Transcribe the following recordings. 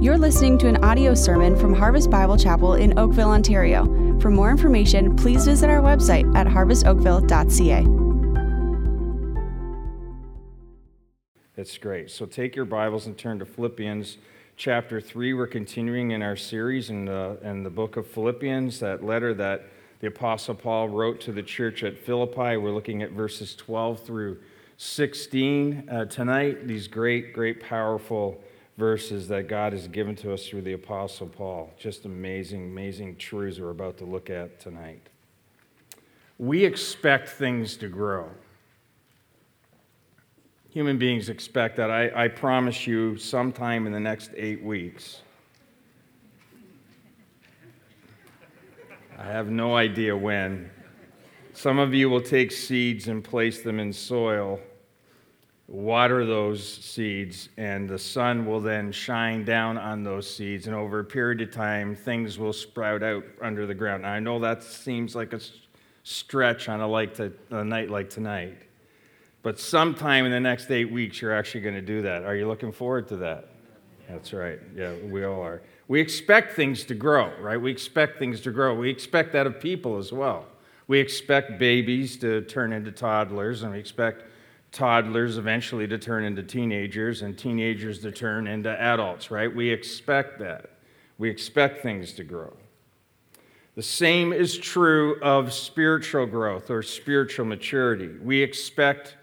You're listening to an audio sermon from Harvest Bible Chapel in Oakville, Ontario. For more information, please visit our website at harvestoakville.ca. That's great. So take your Bibles and turn to Philippians chapter 3. We're continuing in our series in the, in the book of Philippians, that letter that the Apostle Paul wrote to the church at Philippi. We're looking at verses 12 through 16 uh, tonight. These great, great, powerful verses that God has given to us through the Apostle Paul. Just amazing, amazing truths we're about to look at tonight. We expect things to grow. Human beings expect that. I, I promise you, sometime in the next eight weeks, I have no idea when. Some of you will take seeds and place them in soil, water those seeds, and the sun will then shine down on those seeds. And over a period of time, things will sprout out under the ground. Now, I know that seems like a stretch on a, like to, a night like tonight. But sometime in the next eight weeks, you're actually going to do that. Are you looking forward to that? That's right. Yeah, we all are. We expect things to grow, right? We expect things to grow. We expect that of people as well. We expect babies to turn into toddlers, and we expect toddlers eventually to turn into teenagers, and teenagers to turn into adults, right? We expect that. We expect things to grow. The same is true of spiritual growth or spiritual maturity. We expect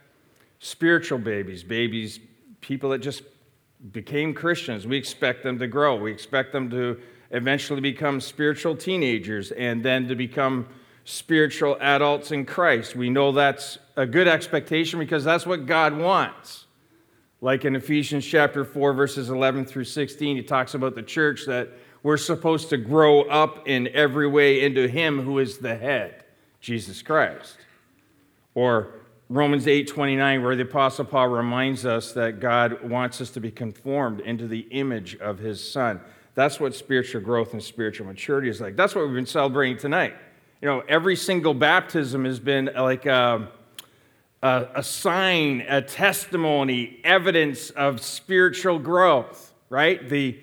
spiritual babies, babies, people that just became Christians. We expect them to grow. We expect them to eventually become spiritual teenagers and then to become spiritual adults in Christ. We know that's a good expectation because that's what God wants. Like in Ephesians chapter 4, verses 11 through 16, he talks about the church that we're supposed to grow up in every way into Him who is the head, Jesus Christ. Or Romans 8:29 where the apostle Paul reminds us that God wants us to be conformed into the image of his son. That's what spiritual growth and spiritual maturity is like. That's what we've been celebrating tonight. You know, every single baptism has been uh, like a, a, a sign, a testimony, evidence of spiritual growth, right? The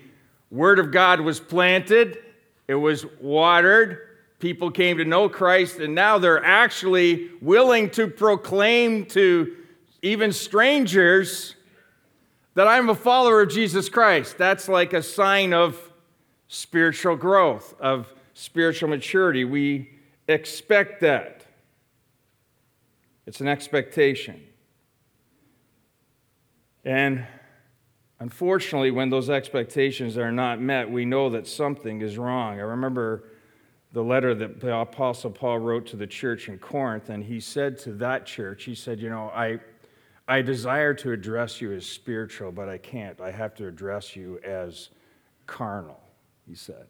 word of God was planted, it was watered, people came to know Christ, and now they're actually willing to proclaim to even strangers that I'm a follower of Jesus Christ. That's like a sign of spiritual growth, of spiritual maturity. We expect that. It's an expectation. And unfortunately, when those expectations are not met, we know that something is wrong. I remember the letter that the Apostle Paul wrote to the church in Corinth, and he said to that church, he said, You know, I, I desire to address you as spiritual, but I can't. I have to address you as carnal, he said.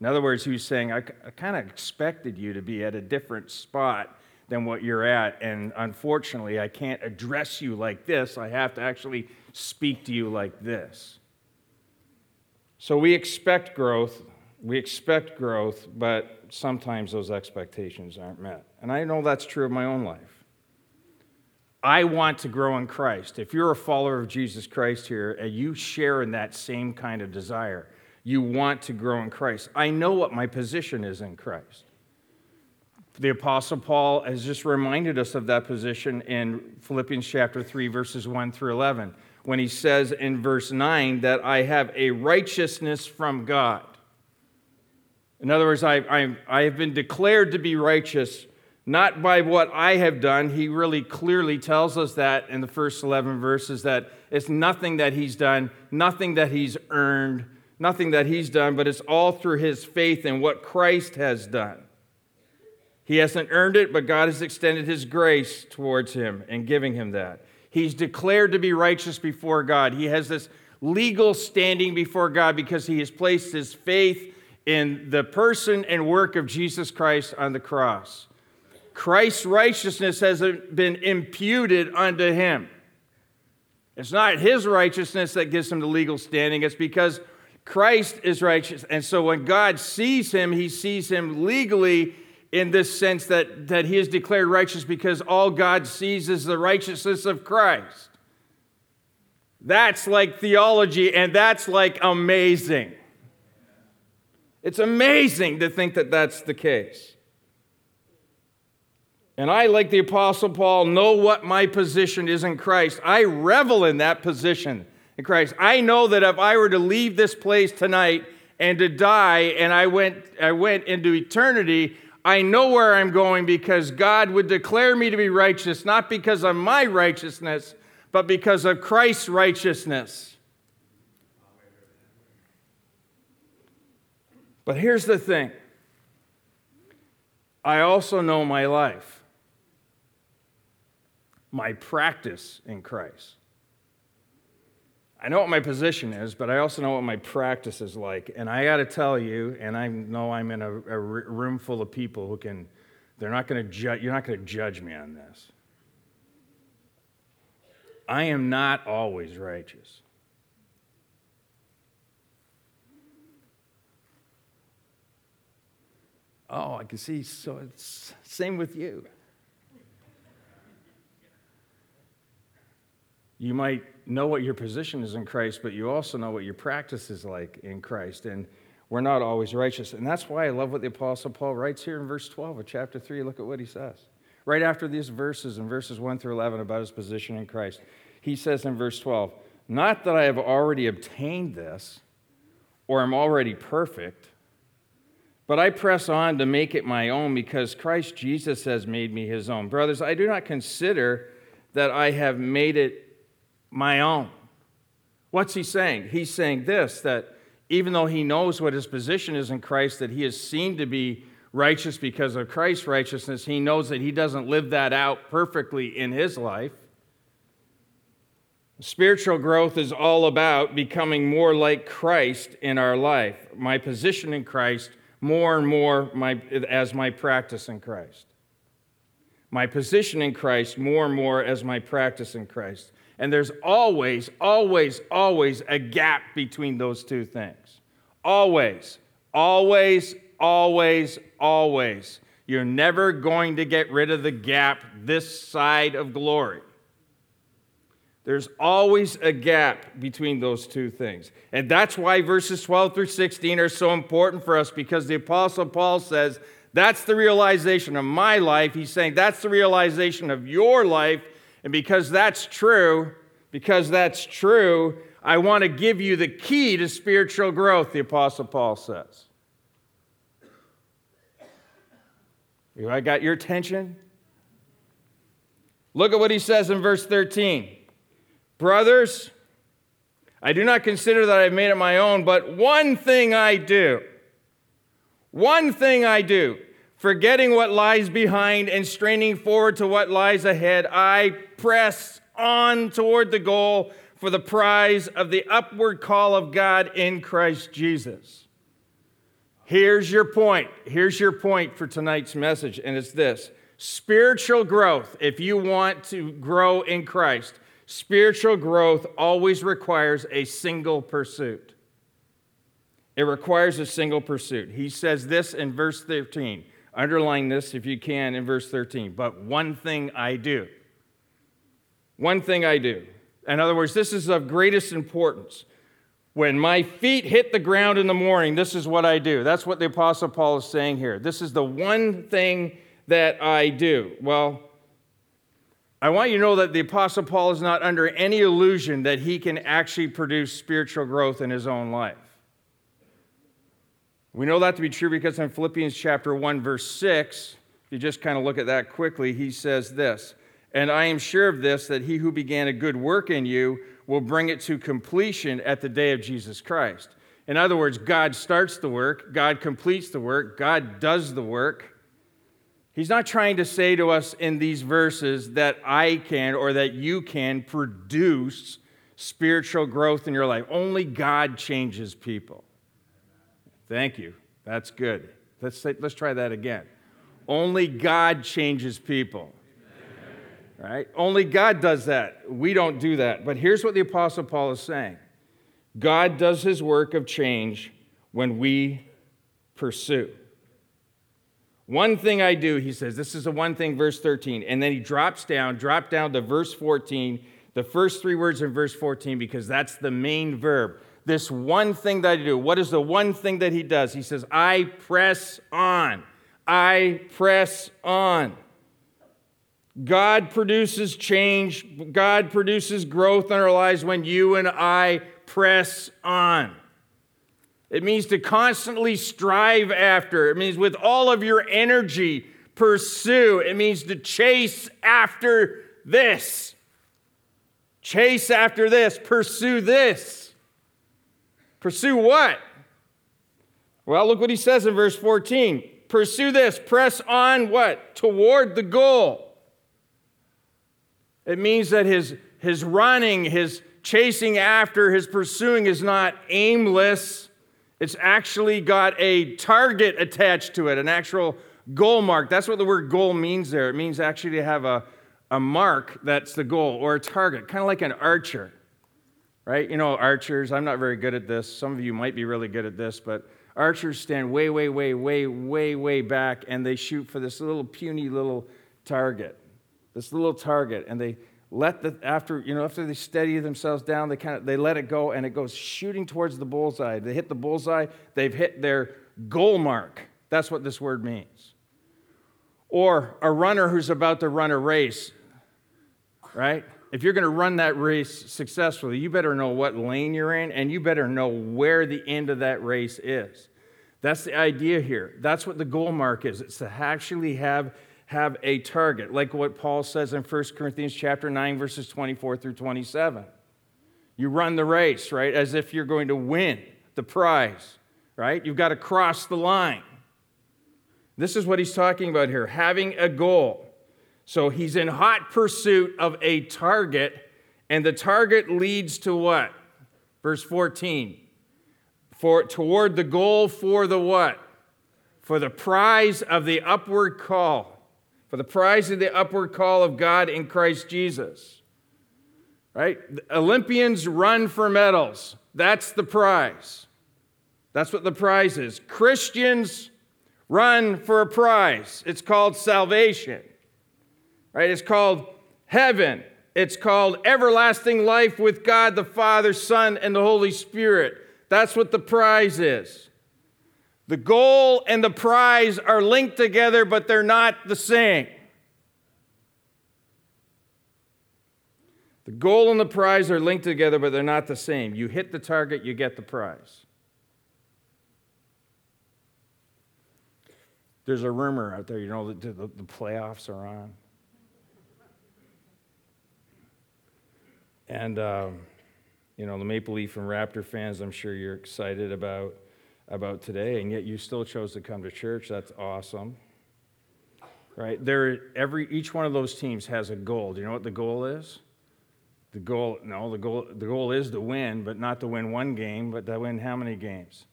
In other words, he was saying, I, I kind of expected you to be at a different spot than what you're at, and unfortunately, I can't address you like this. I have to actually speak to you like this. So we expect growth we expect growth, but sometimes those expectations aren't met. And I know that's true of my own life. I want to grow in Christ. If you're a follower of Jesus Christ here and you share in that same kind of desire, you want to grow in Christ. I know what my position is in Christ. The Apostle Paul has just reminded us of that position in Philippians chapter 3, verses 1 through 11, when he says in verse 9 that I have a righteousness from God. In other words, I, I, I have been declared to be righteous not by what I have done. He really clearly tells us that in the first 11 verses that it's nothing that he's done, nothing that he's earned, nothing that he's done, but it's all through his faith in what Christ has done. He hasn't earned it, but God has extended his grace towards him and giving him that. He's declared to be righteous before God. He has this legal standing before God because he has placed his faith in the person and work of Jesus Christ on the cross. Christ's righteousness has been imputed unto him. It's not his righteousness that gives him the legal standing, it's because Christ is righteous. And so when God sees him, he sees him legally in this sense that, that he is declared righteous because all God sees is the righteousness of Christ. That's like theology, and that's like amazing. It's amazing to think that that's the case. And I, like the Apostle Paul, know what my position is in Christ. I revel in that position in Christ. I know that if I were to leave this place tonight and to die and I went, I went into eternity, I know where I'm going because God would declare me to be righteous, not because of my righteousness, but because of Christ's righteousness. But here's the thing I also know my life, my practice in Christ. I know what my position is, but I also know what my practice is like. And I got to tell you, and I know I'm in a, a room full of people who can, they're not going to judge, you're not going to judge me on this. I am not always righteous. Oh, I can see. So it's same with you. You might know what your position is in Christ, but you also know what your practice is like in Christ. And we're not always righteous. And that's why I love what the Apostle Paul writes here in verse 12 of chapter 3. Look at what he says. Right after these verses, in verses 1 through 11, about his position in Christ, he says in verse 12, Not that I have already obtained this or am already perfect but I press on to make it my own because Christ Jesus has made me his own. Brothers, I do not consider that I have made it my own. What's he saying? He's saying this that even though he knows what his position is in Christ, that he is seen to be righteous because of Christ's righteousness, he knows that he doesn't live that out perfectly in his life. Spiritual growth is all about becoming more like Christ in our life. My position in Christ more and more my, as my practice in Christ. My position in Christ more and more as my practice in Christ. And there's always, always, always a gap between those two things. Always, always, always, always. You're never going to get rid of the gap this side of glory. There's always a gap between those two things. And that's why verses 12 through 16 are so important for us because the Apostle Paul says, That's the realization of my life. He's saying, That's the realization of your life. And because that's true, because that's true, I want to give you the key to spiritual growth, the Apostle Paul says. I got your attention? Look at what he says in verse 13. Brothers, I do not consider that I've made it my own, but one thing I do. One thing I do. Forgetting what lies behind and straining forward to what lies ahead, I press on toward the goal for the prize of the upward call of God in Christ Jesus. Here's your point. Here's your point for tonight's message, and it's this spiritual growth, if you want to grow in Christ, Spiritual growth always requires a single pursuit. It requires a single pursuit. He says this in verse 13. Underline this if you can in verse 13. But one thing I do. One thing I do. In other words, this is of greatest importance. When my feet hit the ground in the morning, this is what I do. That's what the Apostle Paul is saying here. This is the one thing that I do. Well, I want you to know that the Apostle Paul is not under any illusion that he can actually produce spiritual growth in his own life. We know that to be true because in Philippians chapter 1, verse 6, if you just kind of look at that quickly, he says this And I am sure of this, that he who began a good work in you will bring it to completion at the day of Jesus Christ. In other words, God starts the work, God completes the work, God does the work. He's not trying to say to us in these verses that I can or that you can produce spiritual growth in your life. Only God changes people. Thank you. That's good. Let's, say, let's try that again. Only God changes people. Right? Only God does that. We don't do that. But here's what the Apostle Paul is saying God does his work of change when we pursue. One thing I do, he says, this is the one thing, verse 13. And then he drops down, drop down to verse 14, the first three words in verse 14 because that's the main verb. This one thing that I do. What is the one thing that he does? He says, I press on. I press on. God produces change, God produces growth in our lives when you and I press on. It means to constantly strive after. It means with all of your energy, pursue. It means to chase after this. Chase after this. Pursue this. Pursue what? Well, look what he says in verse 14. Pursue this. Press on what? Toward the goal. It means that his, his running, his chasing after, his pursuing is not aimless. It's actually got a target attached to it, an actual goal mark. That's what the word goal means there. It means actually to have a, a mark that's the goal or a target, kind of like an archer, right? You know, archers, I'm not very good at this. Some of you might be really good at this, but archers stand way, way, way, way, way, way back and they shoot for this little puny little target this little target, and they let the after you know after they steady themselves down, they kind of they let it go, and it goes shooting towards the bullseye. They hit the bullseye. They've hit their goal mark. That's what this word means. Or a runner who's about to run a race, right? If you're going to run that race successfully, you better know what lane you're in, and you better know where the end of that race is. That's the idea here. That's what the goal mark is. It's to actually have have a target, like what Paul says in 1 Corinthians chapter 9, verses 24 through 27. You run the race, right, as if you're going to win the prize, right? You've got to cross the line. This is what he's talking about here having a goal. So he's in hot pursuit of a target, and the target leads to what? Verse 14. For toward the goal for the what? For the prize of the upward call for the prize of the upward call of God in Christ Jesus. Right? Olympians run for medals. That's the prize. That's what the prize is. Christians run for a prize. It's called salvation. Right? It's called heaven. It's called everlasting life with God the Father, Son, and the Holy Spirit. That's what the prize is. The goal and the prize are linked together, but they're not the same. The goal and the prize are linked together, but they're not the same. You hit the target, you get the prize. There's a rumor out there, you know, that the, the playoffs are on. And, um, you know, the Maple Leaf and Raptor fans, I'm sure you're excited about about today, and yet you still chose to come to church. That's awesome. Right? There every each one of those teams has a goal. Do you know what the goal is? The goal, no, the goal, the goal is to win, but not to win one game, but to win how many games?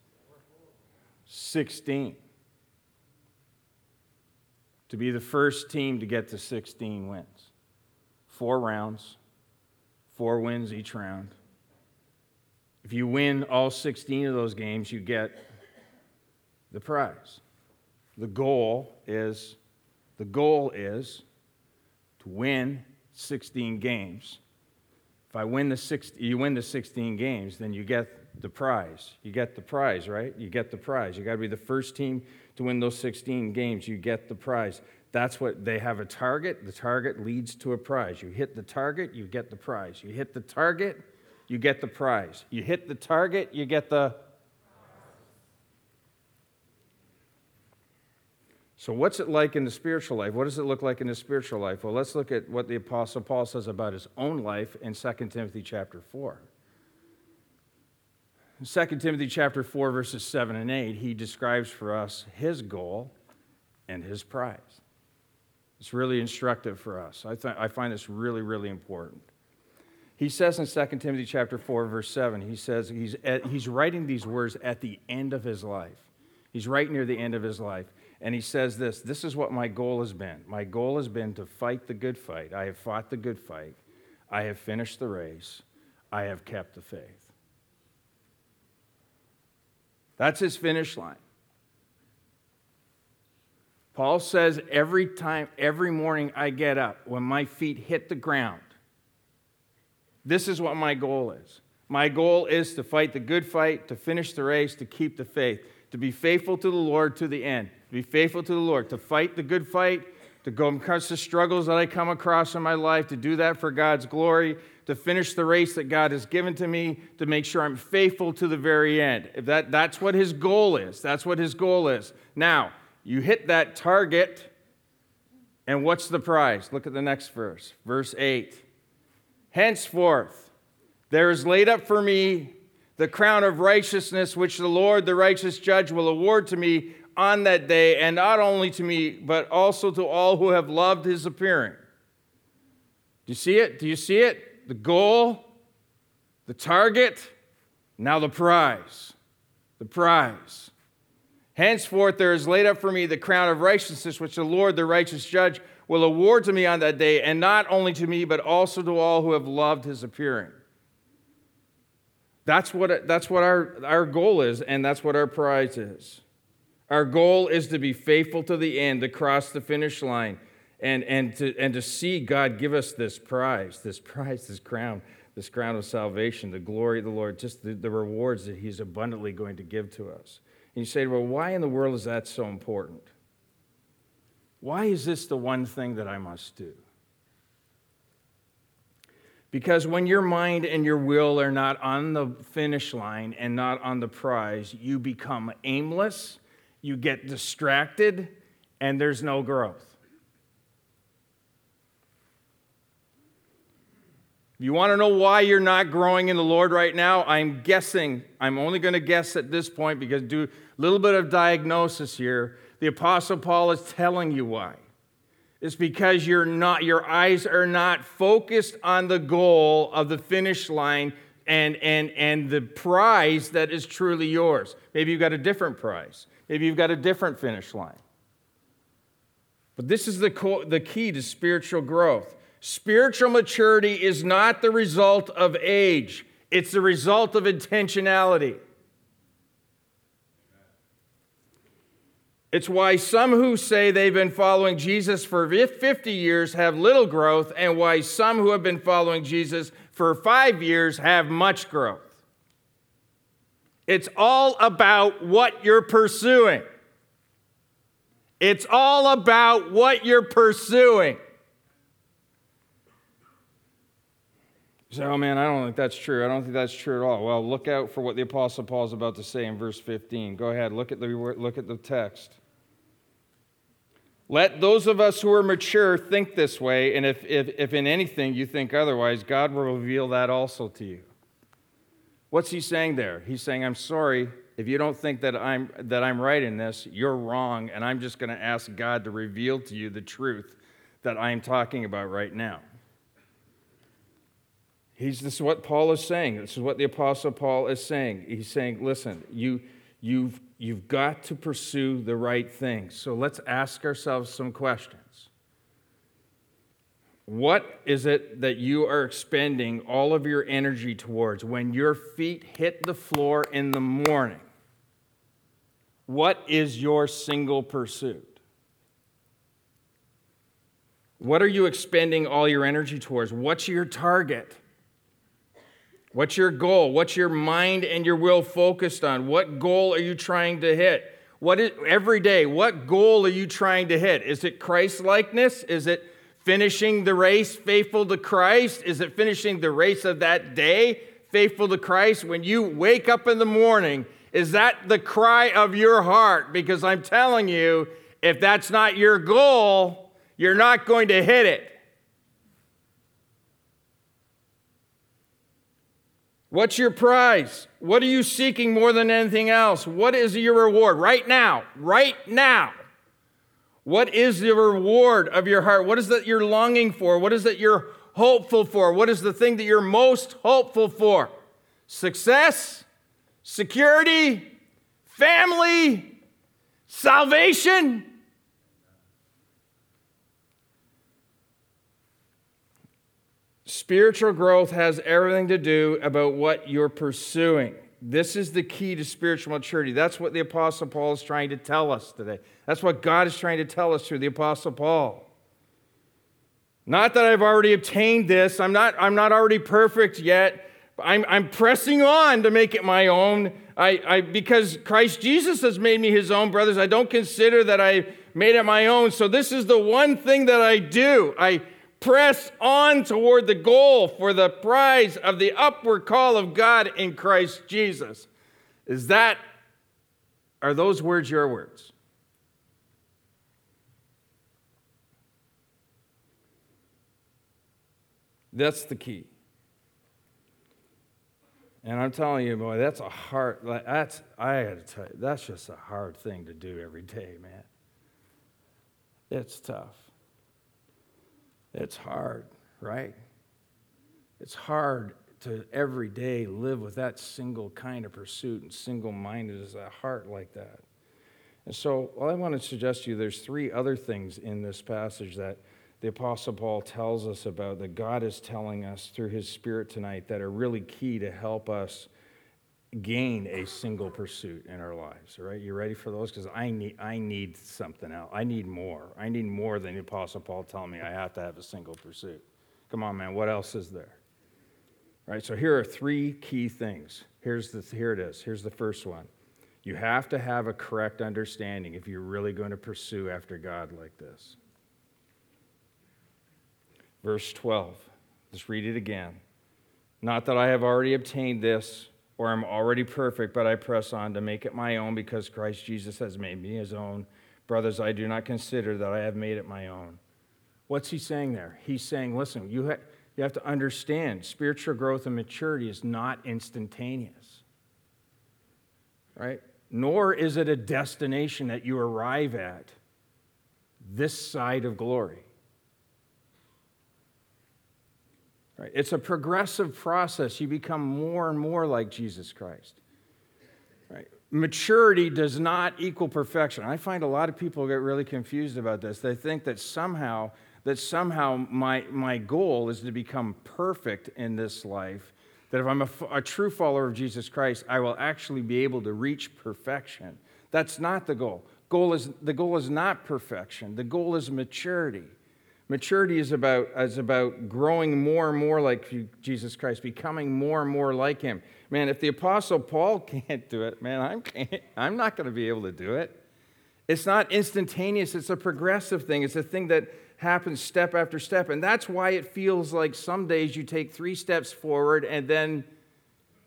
16. To be the first team to get to 16 wins. Four rounds, four wins each round. If you win all 16 of those games, you get the prize. The goal is the goal is to win 16 games. If I win the six, you win the 16 games, then you get the prize. You get the prize, right? You get the prize. You got to be the first team to win those 16 games. You get the prize. That's what they have a target. The target leads to a prize. You hit the target, you get the prize. You hit the target, you get the prize. You hit the target, you get the So, what's it like in the spiritual life? What does it look like in the spiritual life? Well, let's look at what the Apostle Paul says about his own life in 2 Timothy chapter 4. In 2 Timothy chapter 4, verses 7 and 8, he describes for us his goal and his prize. It's really instructive for us. I, th- I find this really, really important. He says in 2 Timothy chapter 4, verse 7, he says he's, at, he's writing these words at the end of his life. He's right near the end of his life. And he says this This is what my goal has been. My goal has been to fight the good fight. I have fought the good fight. I have finished the race. I have kept the faith. That's his finish line. Paul says every time, every morning I get up, when my feet hit the ground, This is what my goal is. My goal is to fight the good fight, to finish the race, to keep the faith, to be faithful to the Lord to the end, to be faithful to the Lord, to fight the good fight, to go across the struggles that I come across in my life, to do that for God's glory, to finish the race that God has given to me, to make sure I'm faithful to the very end. If that, that's what his goal is. That's what his goal is. Now, you hit that target, and what's the prize? Look at the next verse, verse 8. Henceforth, there is laid up for me the crown of righteousness, which the Lord, the righteous judge, will award to me on that day, and not only to me, but also to all who have loved his appearing. Do you see it? Do you see it? The goal, the target, now the prize. The prize. Henceforth, there is laid up for me the crown of righteousness, which the Lord, the righteous judge, will award to me on that day, and not only to me, but also to all who have loved his appearing. That's what, that's what our, our goal is, and that's what our prize is. Our goal is to be faithful to the end, to cross the finish line, and, and, to, and to see God give us this prize, this prize, this crown, this crown of salvation, the glory of the Lord, just the, the rewards that He's abundantly going to give to us. You say, well, why in the world is that so important? Why is this the one thing that I must do? Because when your mind and your will are not on the finish line and not on the prize, you become aimless, you get distracted, and there's no growth. You want to know why you're not growing in the Lord right now, I'm guessing, I'm only going to guess at this point because do little bit of diagnosis here. The Apostle Paul is telling you why. It's because you're not, your eyes are not focused on the goal of the finish line and, and, and the prize that is truly yours. Maybe you've got a different prize. Maybe you've got a different finish line. But this is the, co- the key to spiritual growth. Spiritual maturity is not the result of age, it's the result of intentionality. It's why some who say they've been following Jesus for 50 years have little growth, and why some who have been following Jesus for five years have much growth. It's all about what you're pursuing. It's all about what you're pursuing. You say, oh man, I don't think that's true. I don't think that's true at all. Well, look out for what the Apostle Paul is about to say in verse 15. Go ahead, look at the, look at the text. Let those of us who are mature think this way, and if, if, if in anything you think otherwise, God will reveal that also to you. What's he saying there? He's saying, I'm sorry. If you don't think that I'm, that I'm right in this, you're wrong, and I'm just going to ask God to reveal to you the truth that I'm talking about right now. He's, this is what Paul is saying. This is what the Apostle Paul is saying. He's saying, listen, you, you've, you've got to pursue the right things. So let's ask ourselves some questions. What is it that you are expending all of your energy towards when your feet hit the floor in the morning? What is your single pursuit? What are you expending all your energy towards? What's your target? What's your goal? What's your mind and your will focused on? What goal are you trying to hit? What is, every day, what goal are you trying to hit? Is it Christ likeness? Is it finishing the race faithful to Christ? Is it finishing the race of that day faithful to Christ? When you wake up in the morning, is that the cry of your heart? Because I'm telling you, if that's not your goal, you're not going to hit it. What's your prize? What are you seeking more than anything else? What is your reward right now? Right now. What is the reward of your heart? What is that you're longing for? What is that you're hopeful for? What is the thing that you're most hopeful for? Success? Security? Family? Salvation? Spiritual growth has everything to do about what you're pursuing. This is the key to spiritual maturity. That's what the Apostle Paul is trying to tell us today. That's what God is trying to tell us through the Apostle Paul. Not that I've already obtained this, I'm not, I'm not already perfect yet. I'm, I'm pressing on to make it my own. I, I, because Christ Jesus has made me his own, brothers, I don't consider that I made it my own. So this is the one thing that I do. I press on toward the goal for the prize of the upward call of God in Christ Jesus. Is that, are those words your words? That's the key. And I'm telling you, boy, that's a hard, that's, I gotta tell you, that's just a hard thing to do every day, man. It's tough. It's hard, right? It's hard to every day live with that single kind of pursuit and single minded as a heart like that. And so, well, I want to suggest to you there's three other things in this passage that the Apostle Paul tells us about, that God is telling us through his Spirit tonight, that are really key to help us gain a single pursuit in our lives. Right, you ready for those? Because I need, I need something else. I need more. I need more than the Apostle Paul telling me I have to have a single pursuit. Come on, man. What else is there? Right, so here are three key things. Here's the, here it is. Here's the first one. You have to have a correct understanding if you're really going to pursue after God like this. Verse 12. Let's read it again. Not that I have already obtained this or I'm already perfect, but I press on to make it my own because Christ Jesus has made me his own. Brothers, I do not consider that I have made it my own. What's he saying there? He's saying, listen, you, ha- you have to understand spiritual growth and maturity is not instantaneous, right? Nor is it a destination that you arrive at this side of glory. Right? It's a progressive process. You become more and more like Jesus Christ. Right? Maturity does not equal perfection. I find a lot of people get really confused about this. They think that somehow that somehow my, my goal is to become perfect in this life, that if I'm a, a true follower of Jesus Christ, I will actually be able to reach perfection. That's not the goal. Goal is, the goal is not perfection, the goal is maturity. Maturity is about, is about growing more and more like Jesus Christ, becoming more and more like Him. Man, if the Apostle Paul can't do it, man, I'm, I'm not going to be able to do it. It's not instantaneous, it's a progressive thing. It's a thing that happens step after step. And that's why it feels like some days you take three steps forward and then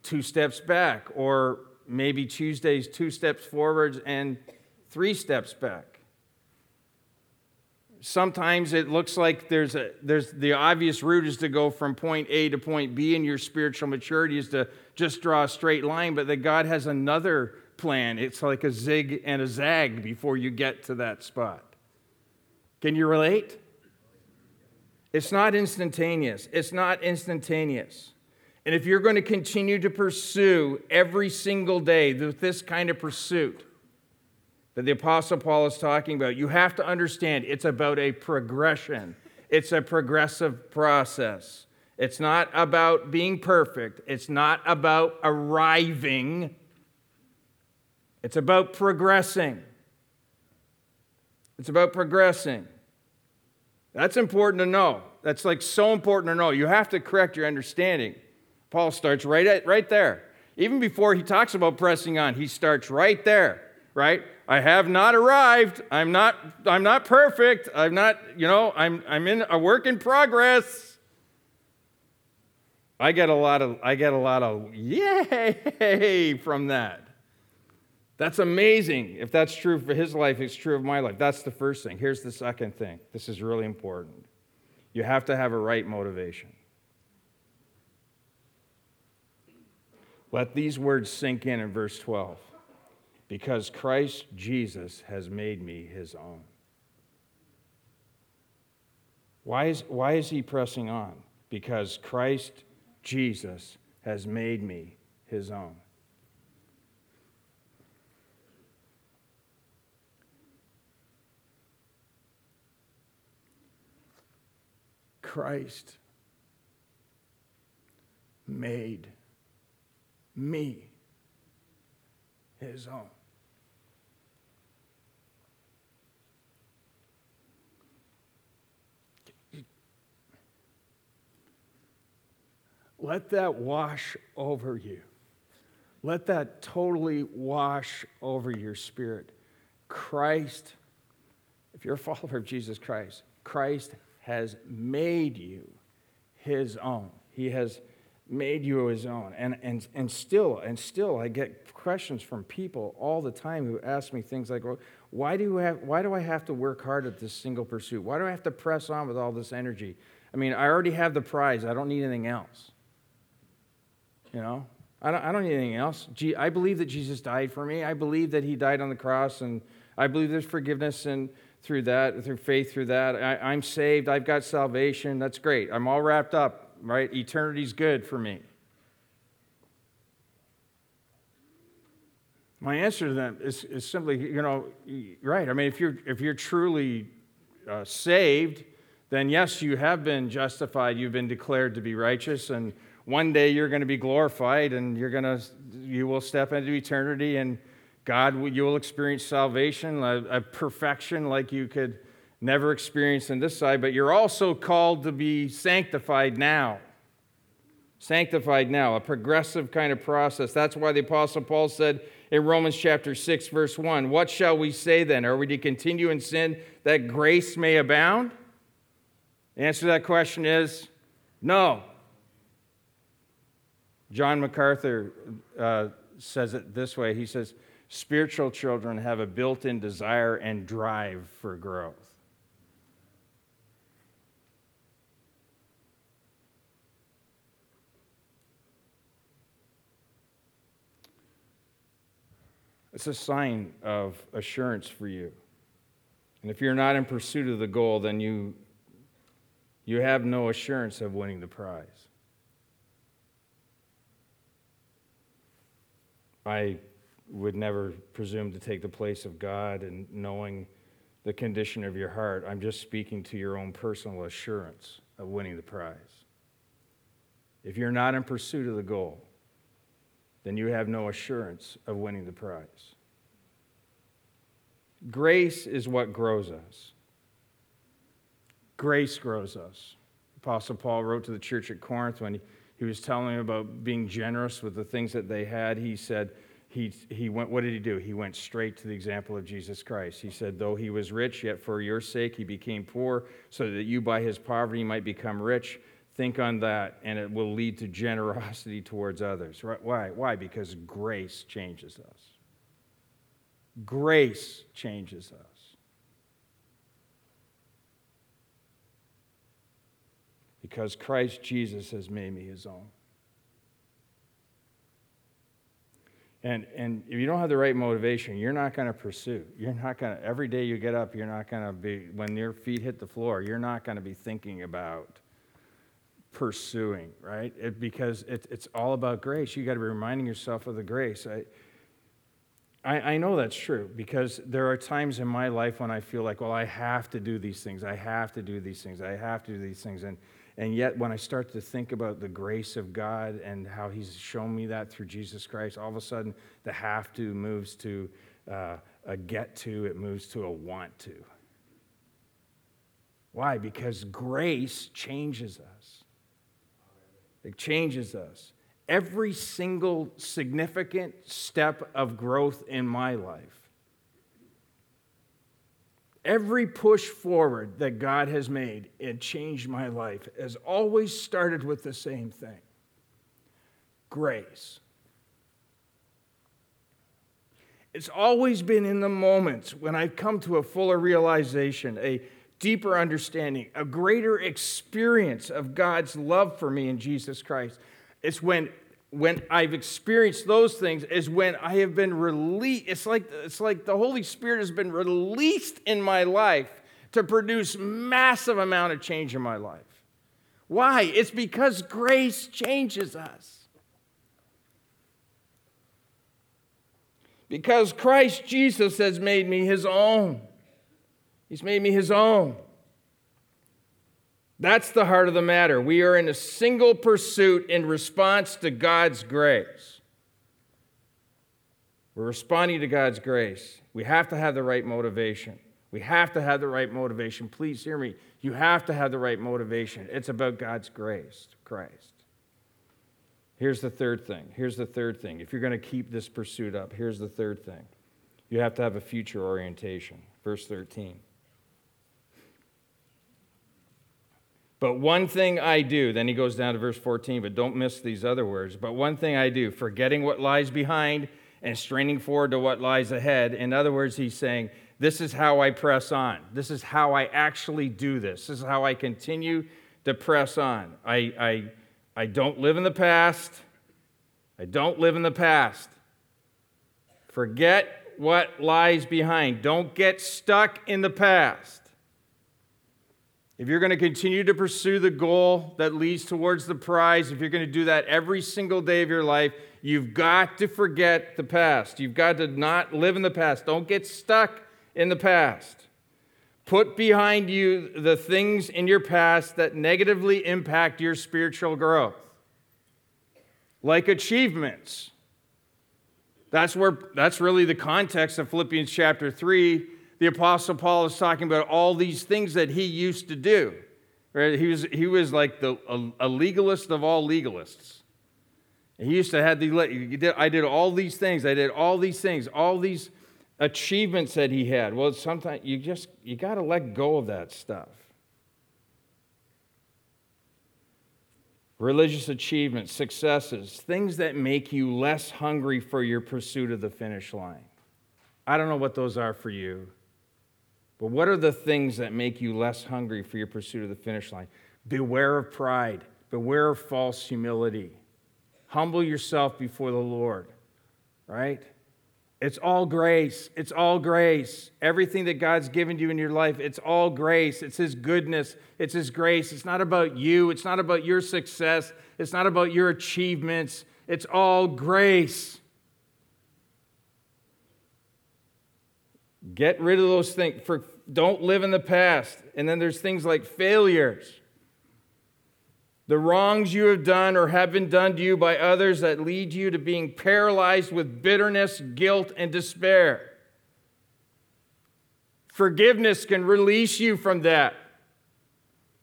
two steps back, or maybe Tuesdays, two steps forwards and three steps back sometimes it looks like there's a there's the obvious route is to go from point A to point B and your spiritual maturity is to just draw a straight line but that God has another plan. It's like a zig and a zag before you get to that spot. Can you relate? It's not instantaneous. It's not instantaneous. And if you're going to continue to pursue every single day with this kind of pursuit that the Apostle Paul is talking about, you have to understand it's about a progression, it's a progressive process. It's not about being perfect, it's not about arriving, it's about progressing. It's about progressing. That's important to know. That's like so important to know. You have to correct your understanding. Paul starts right at, right there. Even before he talks about pressing on, he starts right there, right? I have not arrived. I'm not, I'm not perfect. I'm not, you know, I'm, I'm in a work in progress. I get a lot of, I get a lot of yay from that. That's amazing. If that's true for his life, it's true of my life. That's the first thing. Here's the second thing. This is really important. You have to have a right motivation. Let these words sink in in verse 12 because Christ Jesus has made me his own. Why is, why is he pressing on? Because Christ Jesus has made me his own. Christ made me his own. Let that wash over you. Let that totally wash over your spirit. Christ, if you're a follower of Jesus Christ, Christ has made you his own. He has made you his own. And, and, and still, and still, I get questions from people all the time who ask me things like, well, why do, have, why do I have to work hard at this single pursuit? Why do I have to press on with all this energy? I mean, I already have the prize. I don't need anything else. You know? I don't, I don't need anything else. I believe that Jesus died for me. I believe that he died on the cross, and I believe there's forgiveness and through that, through faith through that. I, I'm saved. I've got salvation. That's great. I'm all wrapped up, right? Eternity's good for me. My answer to them is, is simply, you know, right. I mean, if you're, if you're truly uh, saved, then yes, you have been justified. You've been declared to be righteous, and one day you're going to be glorified, and you're going to, you will step into eternity, and God, you will experience salvation, a, a perfection like you could never experience in this side. But you're also called to be sanctified now sanctified now, a progressive kind of process. That's why the Apostle Paul said in Romans chapter 6, verse 1, What shall we say then? Are we to continue in sin that grace may abound? The answer to that question is no. John MacArthur uh, says it this way He says, Spiritual children have a built in desire and drive for growth. It's a sign of assurance for you. And if you're not in pursuit of the goal, then you, you have no assurance of winning the prize. I would never presume to take the place of God and knowing the condition of your heart. I'm just speaking to your own personal assurance of winning the prize. If you're not in pursuit of the goal, then you have no assurance of winning the prize. Grace is what grows us. Grace grows us. Apostle Paul wrote to the church at Corinth when he, he was telling them about being generous with the things that they had. He said, he, he went, what did he do? He went straight to the example of Jesus Christ. He said, Though he was rich, yet for your sake he became poor, so that you by his poverty might become rich. Think on that, and it will lead to generosity towards others. Why? Why? Because grace changes us. Grace changes us. Because Christ Jesus has made me his own. And, and if you don't have the right motivation, you're not going to pursue. You're not going to, every day you get up, you're not going to be, when your feet hit the floor, you're not going to be thinking about pursuing, right? It, because it, it's all about grace. You got to be reminding yourself of the grace. I, I, I know that's true because there are times in my life when I feel like, well, I have to do these things. I have to do these things. I have to do these things. And, and yet, when I start to think about the grace of God and how He's shown me that through Jesus Christ, all of a sudden the have to moves to uh, a get to, it moves to a want to. Why? Because grace changes us. It changes us. Every single significant step of growth in my life, every push forward that God has made, and changed my life, has always started with the same thing grace. It's always been in the moments when I've come to a fuller realization, a deeper understanding, a greater experience of God's love for me in Jesus Christ. It's when when I've experienced those things is when I have been released. It's like, it's like the Holy Spirit has been released in my life to produce massive amount of change in my life. Why? It's because grace changes us. Because Christ Jesus has made me his own. He's made me his own. That's the heart of the matter. We are in a single pursuit in response to God's grace. We're responding to God's grace. We have to have the right motivation. We have to have the right motivation. Please hear me. You have to have the right motivation. It's about God's grace, Christ. Here's the third thing. Here's the third thing. If you're going to keep this pursuit up, here's the third thing. You have to have a future orientation. Verse 13. But one thing I do, then he goes down to verse 14, but don't miss these other words. But one thing I do, forgetting what lies behind and straining forward to what lies ahead. In other words, he's saying, This is how I press on. This is how I actually do this. This is how I continue to press on. I, I, I don't live in the past. I don't live in the past. Forget what lies behind. Don't get stuck in the past. If you're going to continue to pursue the goal that leads towards the prize, if you're going to do that every single day of your life, you've got to forget the past. You've got to not live in the past. Don't get stuck in the past. Put behind you the things in your past that negatively impact your spiritual growth, like achievements. That's where that's really the context of Philippians chapter 3 the Apostle Paul is talking about all these things that he used to do. Right? He, was, he was like the, a, a legalist of all legalists. He used to have the, I did all these things, I did all these things, all these achievements that he had. Well, sometimes you just, you got to let go of that stuff. Religious achievements, successes, things that make you less hungry for your pursuit of the finish line. I don't know what those are for you. But what are the things that make you less hungry for your pursuit of the finish line? Beware of pride, beware of false humility. Humble yourself before the Lord, right? It's all grace. It's all grace. Everything that God's given you in your life, it's all grace. It's His goodness. It's His grace. It's not about you. It's not about your success. It's not about your achievements. It's all grace. Get rid of those things. For, don't live in the past. And then there's things like failures. The wrongs you have done or have been done to you by others that lead you to being paralyzed with bitterness, guilt, and despair. Forgiveness can release you from that.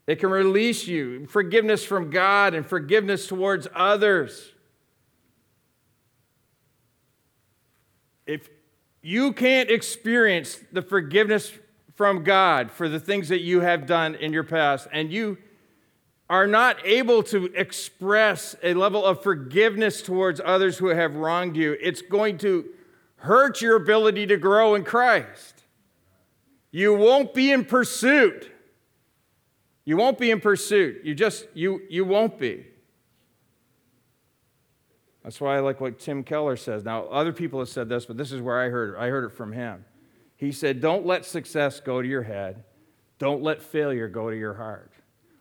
It can release you. Forgiveness from God and forgiveness towards others. If you can't experience the forgiveness from God for the things that you have done in your past, and you are not able to express a level of forgiveness towards others who have wronged you, it's going to hurt your ability to grow in Christ. You won't be in pursuit. You won't be in pursuit. You just, you, you won't be. That's why I like what Tim Keller says. Now, other people have said this, but this is where I heard it. I heard it from him. He said, Don't let success go to your head, don't let failure go to your heart.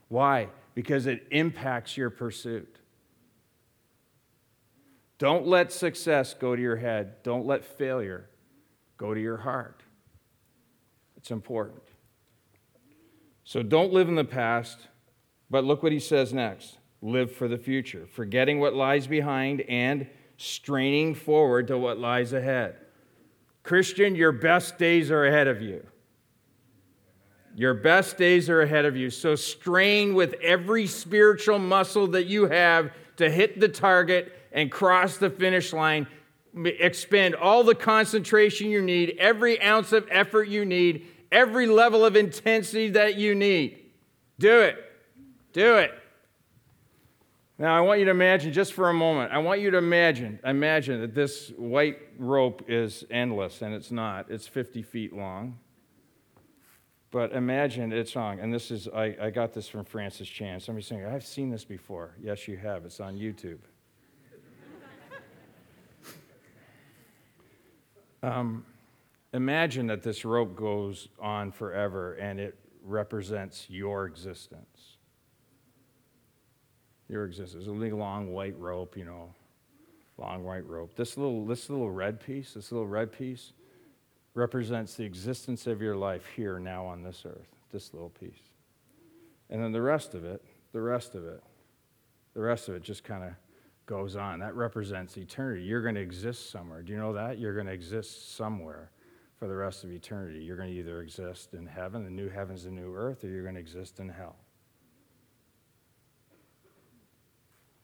Why? Because it impacts your pursuit. Don't let success go to your head, don't let failure go to your heart. It's important. So don't live in the past, but look what he says next live for the future, forgetting what lies behind and straining forward to what lies ahead. Christian, your best days are ahead of you. Your best days are ahead of you. So strain with every spiritual muscle that you have to hit the target and cross the finish line. Expend all the concentration you need, every ounce of effort you need, every level of intensity that you need. Do it. Do it. Now, I want you to imagine just for a moment, I want you to imagine, imagine that this white rope is endless, and it's not. It's 50 feet long. But imagine it's long, and this is, I, I got this from Francis Chan. Somebody's saying, I've seen this before. Yes, you have. It's on YouTube. um, imagine that this rope goes on forever and it represents your existence your existence. There's a long white rope, you know, long white rope. This little, this little red piece, this little red piece represents the existence of your life here now on this earth, this little piece. And then the rest of it, the rest of it, the rest of it just kind of goes on. That represents eternity. You're going to exist somewhere. Do you know that? You're going to exist somewhere for the rest of eternity. You're going to either exist in heaven, the new heavens, the new earth, or you're going to exist in hell.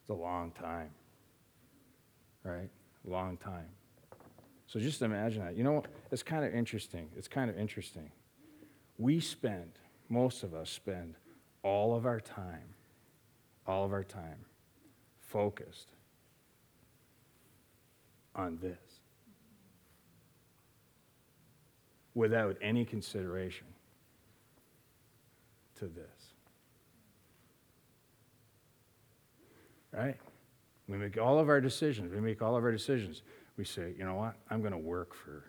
It's a long time. Right? Long time. So just imagine that. You know, it's kind of interesting. It's kind of interesting. We spend, most of us spend all of our time, all of our time focused on this without any consideration to this. Right? We make all of our decisions. We make all of our decisions. We say, you know what? I'm going to work for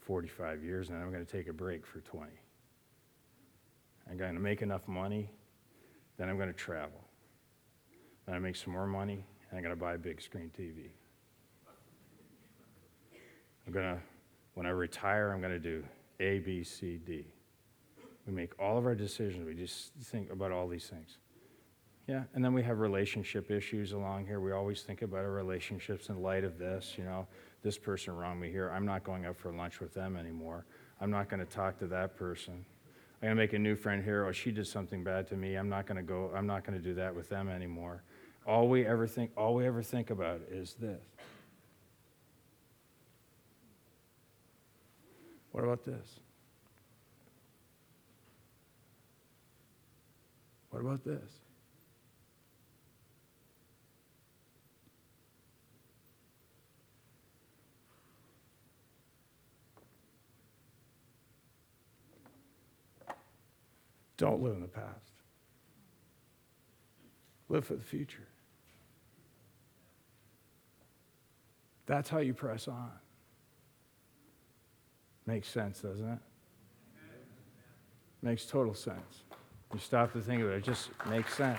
45 years and I'm going to take a break for 20. I'm going to make enough money, then I'm going to travel. Then I make some more money, and I'm going to buy a big screen TV. I'm going to, when I retire, I'm going to do A, B, C, D. We make all of our decisions. We just think about all these things. Yeah, and then we have relationship issues along here. We always think about our relationships in light of this. You know, this person wronged me here. I'm not going out for lunch with them anymore. I'm not going to talk to that person. I'm going to make a new friend here. Oh, she did something bad to me. I'm not going to go. I'm not going to do that with them anymore. All we ever think, all we ever think about is this. What about this? What about this? Don't live in the past. Live for the future. That's how you press on. Makes sense, doesn't it? Makes total sense. You stop to think of it, it just makes sense.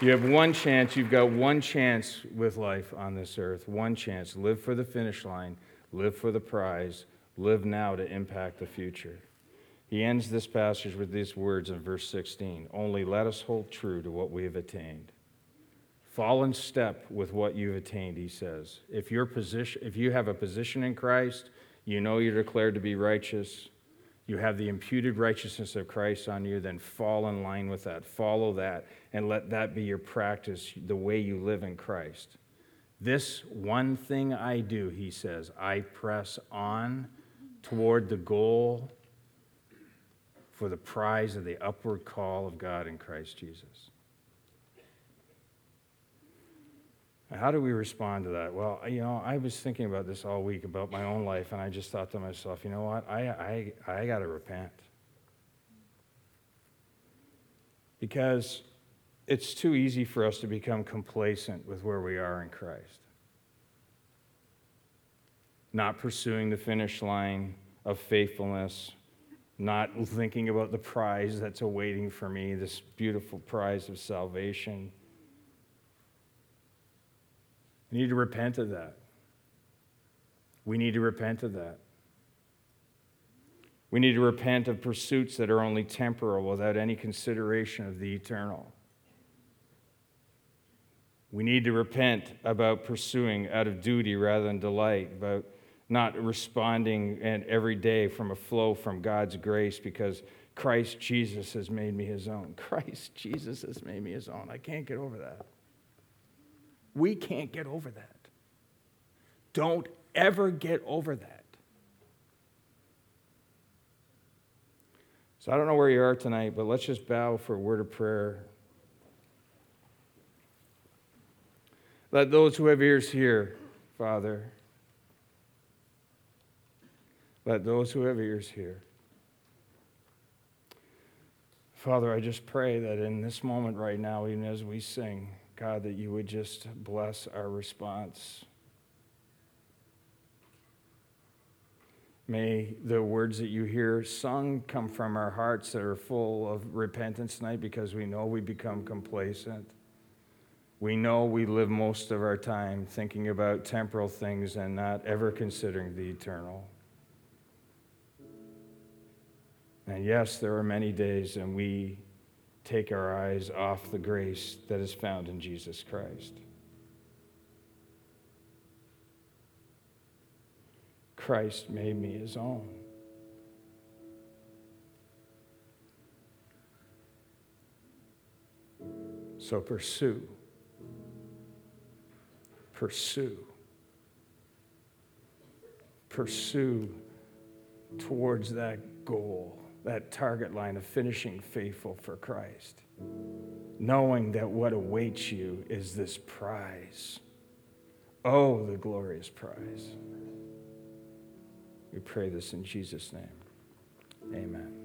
You have one chance, you've got one chance with life on this earth, one chance. Live for the finish line, live for the prize, live now to impact the future. He ends this passage with these words in verse 16 Only let us hold true to what we have attained. Fall in step with what you've attained, he says. If, your position, if you have a position in Christ, you know you're declared to be righteous, you have the imputed righteousness of Christ on you, then fall in line with that. Follow that, and let that be your practice, the way you live in Christ. This one thing I do, he says, I press on toward the goal for the prize of the upward call of God in Christ Jesus. How do we respond to that? Well, you know, I was thinking about this all week about my own life, and I just thought to myself, you know what? I, I, I got to repent. Because it's too easy for us to become complacent with where we are in Christ. Not pursuing the finish line of faithfulness, not thinking about the prize that's awaiting for me, this beautiful prize of salvation we need to repent of that. We need to repent of that. We need to repent of pursuits that are only temporal without any consideration of the eternal. We need to repent about pursuing out of duty rather than delight, about not responding and every day from a flow from God's grace because Christ Jesus has made me his own. Christ Jesus has made me his own. I can't get over that. We can't get over that. Don't ever get over that. So I don't know where you are tonight, but let's just bow for a word of prayer. Let those who have ears hear, Father. Let those who have ears hear. Father, I just pray that in this moment right now, even as we sing, God, that you would just bless our response. May the words that you hear sung come from our hearts that are full of repentance tonight because we know we become complacent. We know we live most of our time thinking about temporal things and not ever considering the eternal. And yes, there are many days, and we take our eyes off the grace that is found in Jesus Christ. Christ made me his own. So pursue pursue. Pursue towards that goal, that target line of finishing faithful for Christ, knowing that what awaits you is this prize. Oh, the glorious prize. We pray this in Jesus' name. Amen.